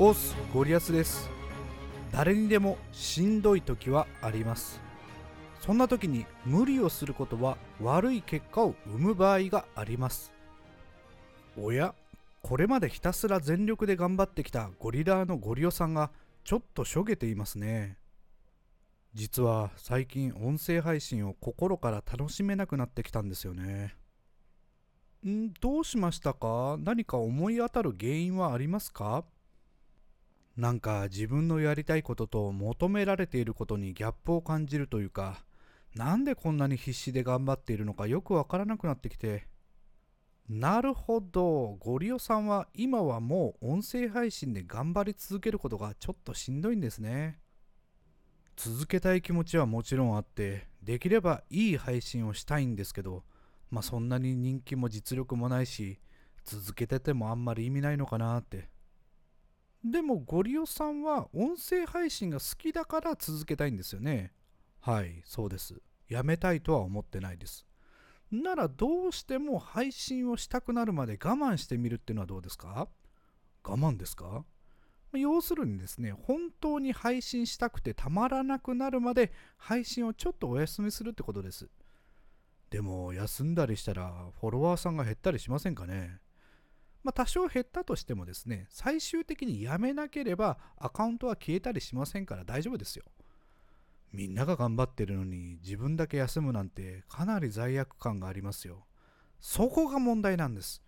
オスゴリオです。誰にでもしんどい時はあります。そんな時に無理をすることは悪い結果を生む場合があります。おやこれまでひたすら全力で頑張ってきたゴリラーのゴリオさんがちょっとしょげていますね。実は最近音声配信を心から楽しめなくなってきたんですよね。んどうしましたか？何か思い当たる原因はありますか？なんか自分のやりたいことと求められていることにギャップを感じるというかなんでこんなに必死で頑張っているのかよくわからなくなってきて。なるほど。ゴリオさんは今はもう音声配信で頑張り続けることがちょっとしんどいんですね。続けたい気持ちはもちろんあってできればいい配信をしたいんですけどまあそんなに人気も実力もないし続けててもあんまり意味ないのかなって。でもゴリオさんは音声配信が好きだから続けたいんですよね。はいそうです。やめたいとは思ってないです。ならどうしても配信をしたくなるまで我慢してみるっていうのはどうですか？我慢ですか？要するにですね、本当に配信したくてたまらなくなるまで配信をちょっとお休みするってことです。でも休んだりしたらフォロワーさんが減ったりしませんかね？まあ多少減ったとしてもですね、最終的にやめなければアカウントは消えたりしませんから大丈夫ですよ。みんなが頑張ってるのに自分だけ休むなんてかなり罪悪感がありますよ。そこが問題なんです。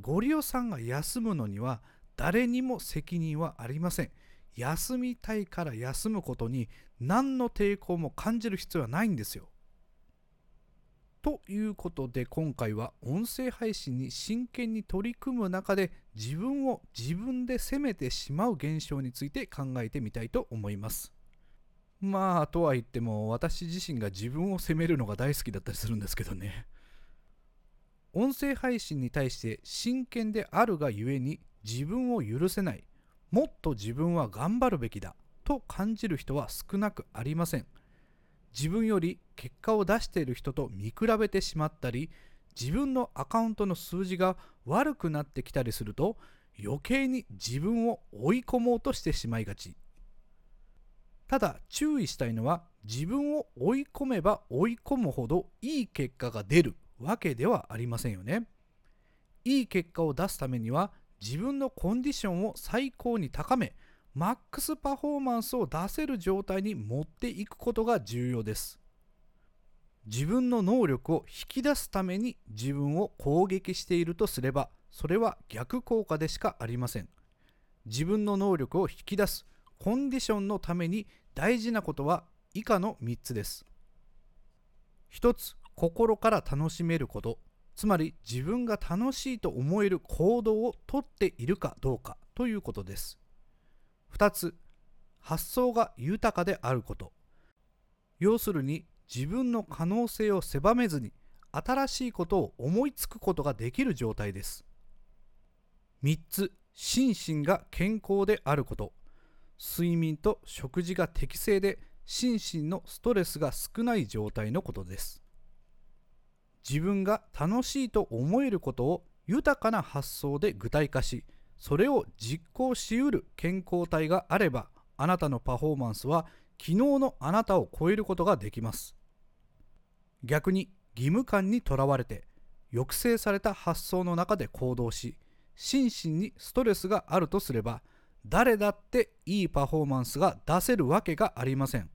ゴリオさんが休むのには誰にも責任はありません。休みたいから休むことに何の抵抗も感じる必要はないんですよ。ということで今回は音声配信に真剣に取り組む中で自分を自分で責めてしまう現象について考えてみたいと思います。まあとは言っても私自身が自分を責めるのが大好きだったりするんですけどね音声配信に対して真剣であるがゆえに自分を許せないもっと自分は頑張るべきだと感じる人は少なくありません自分より結果を出している人と見比べてしまったり自分のアカウントの数字が悪くなってきたりすると余計に自分を追い込もうとしてしまいがちただ注意したいのは自分を追い込めば追い込むほどいい結果が出るわけではありませんよね。いい結果を出すためには自分のコンディションを最高に高めマックスパフォーマンスを出せる状態に持っていくことが重要です。自分の能力を引き出すために自分を攻撃しているとすればそれは逆効果でしかありません。自分の能力を引き出すコンディションのために大事なことは以下の3つです。1つ、心から楽しめること。つまり自分が楽しいと思える行動をとっているかどうかということです。2つ、発想が豊かであること。要するに自分の可能性を狭めずに新しいことを思いつくことができる状態です。3つ、心身が健康であること。睡眠と食事が適正で心身のストレスが少ない状態のことです自分が楽しいと思えることを豊かな発想で具体化しそれを実行しうる健康体があればあなたのパフォーマンスは昨日のあなたを超えることができます。逆に義務感にとらわれて抑制された発想の中で行動し心身にストレスがあるとすれば誰だっていいパフォーマンスが出せるわけがありません。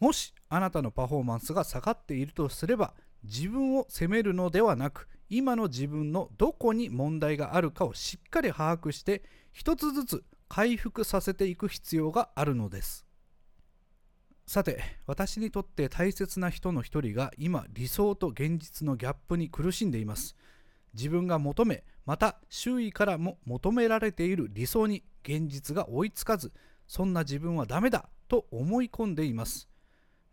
もしあなたのパフォーマンスが下がっているとすれば自分を責めるのではなく今の自分のどこに問題があるかをしっかり把握して一つずつ回復させていく必要があるのです。さて私にとって大切な人の一人が今理想と現実のギャップに苦しんでいます。自分が求めまた周囲からも求められている理想に現実が追いつかずそんな自分はダメだと思い込んでいます。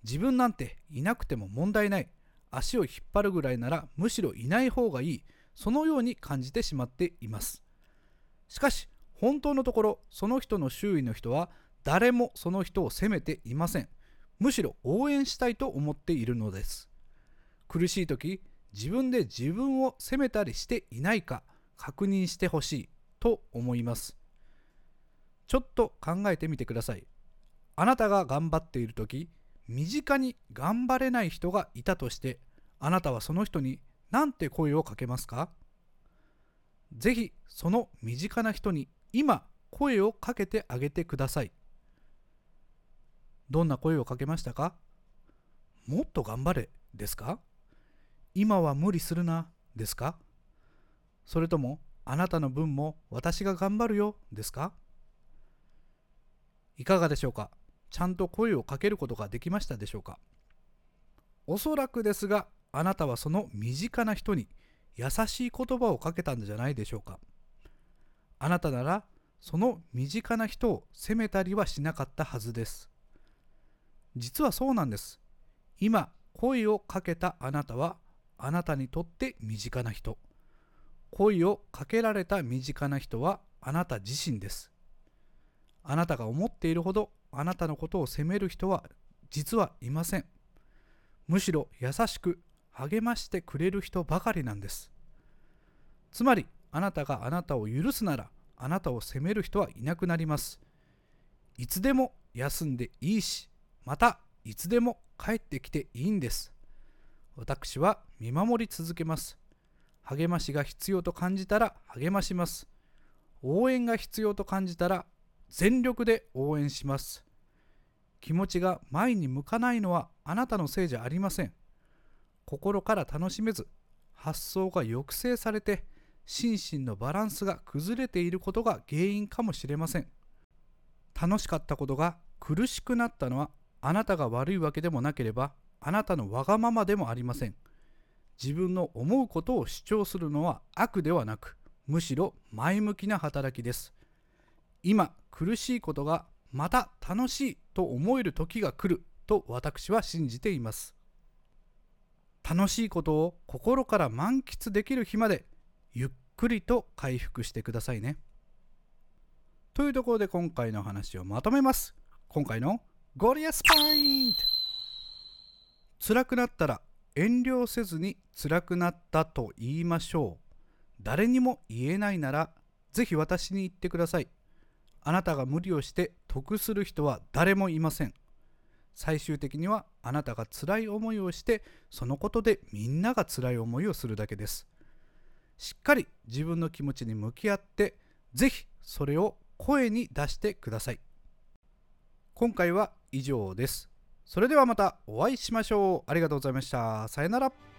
自分なんていなくても問題ない。足を引っ張るぐらいならむしろいない方がいい。そのように感じてしまっています。しかし本当のところその人の周囲の人は誰もその人を責めていません。むしろ応援したいと思っているのです。苦しい時自分で自分を責めたりしていないか確認してほしいと思います。ちょっと考えてみてください。あなたが頑張っている時身近に頑張れない人がいたとしてあなたはその人に何て声をかけますか？ぜひその身近な人に今声をかけてあげてください。どんな声をかけましたか？もっと頑張れですか？今は無理するなですか？それともあなたの分も私が頑張るよですか？いかがでしょうか？ちゃんと声をかけることができましたでしょうか？おそらくですがあなたはその身近な人に優しい言葉をかけたんじゃないでしょうか？あなたならその身近な人を責めたりはしなかったはずです。実はそうなんです。今声をかけたあなたはあなたにとって身近な人。声をかけられた身近な人はあなた自身です。あなたが思っているほどあなたのことを責める人は実はいません。むしろ優しく励ましてくれる人ばかりなんです。つまりあなたがあなたを許すならあなたを責める人はいなくなります。いつでも休んでいいしまたいつでも帰ってきていいんです。私は見守り続けます。励ましが必要と感じたら励まします。応援が必要と感じたら全力で応援します。気持ちが前に向かないのはあなたのせいじゃありません。心から楽しめず発想が抑制されて心身のバランスが崩れていることが原因かもしれません。楽しかったことが苦しくなったのはあなたが悪いわけでもなければあなたのわがままでもありません。自分の思うことを主張するのは悪ではなくむしろ前向きな働きです。今苦しいことがまた楽しいと思える時が来ると私は信じています。楽しいことを心から満喫できる日までゆっくりと回復してくださいね。というところで今回の話をまとめます。今回のゴリアスポイン。ト辛くなったら遠慮せずに辛くなったと言いましょう。誰にも言えないならぜひ私に言ってください。あなたが無理をして得する人は誰もいません最終的にはあなたが辛い思いをしてそのことでみんなが辛い思いをするだけですしっかり自分の気持ちに向き合ってぜひそれを声に出してください今回は以上です。それではまたお会いしましょう。ありがとうございました。さよなら。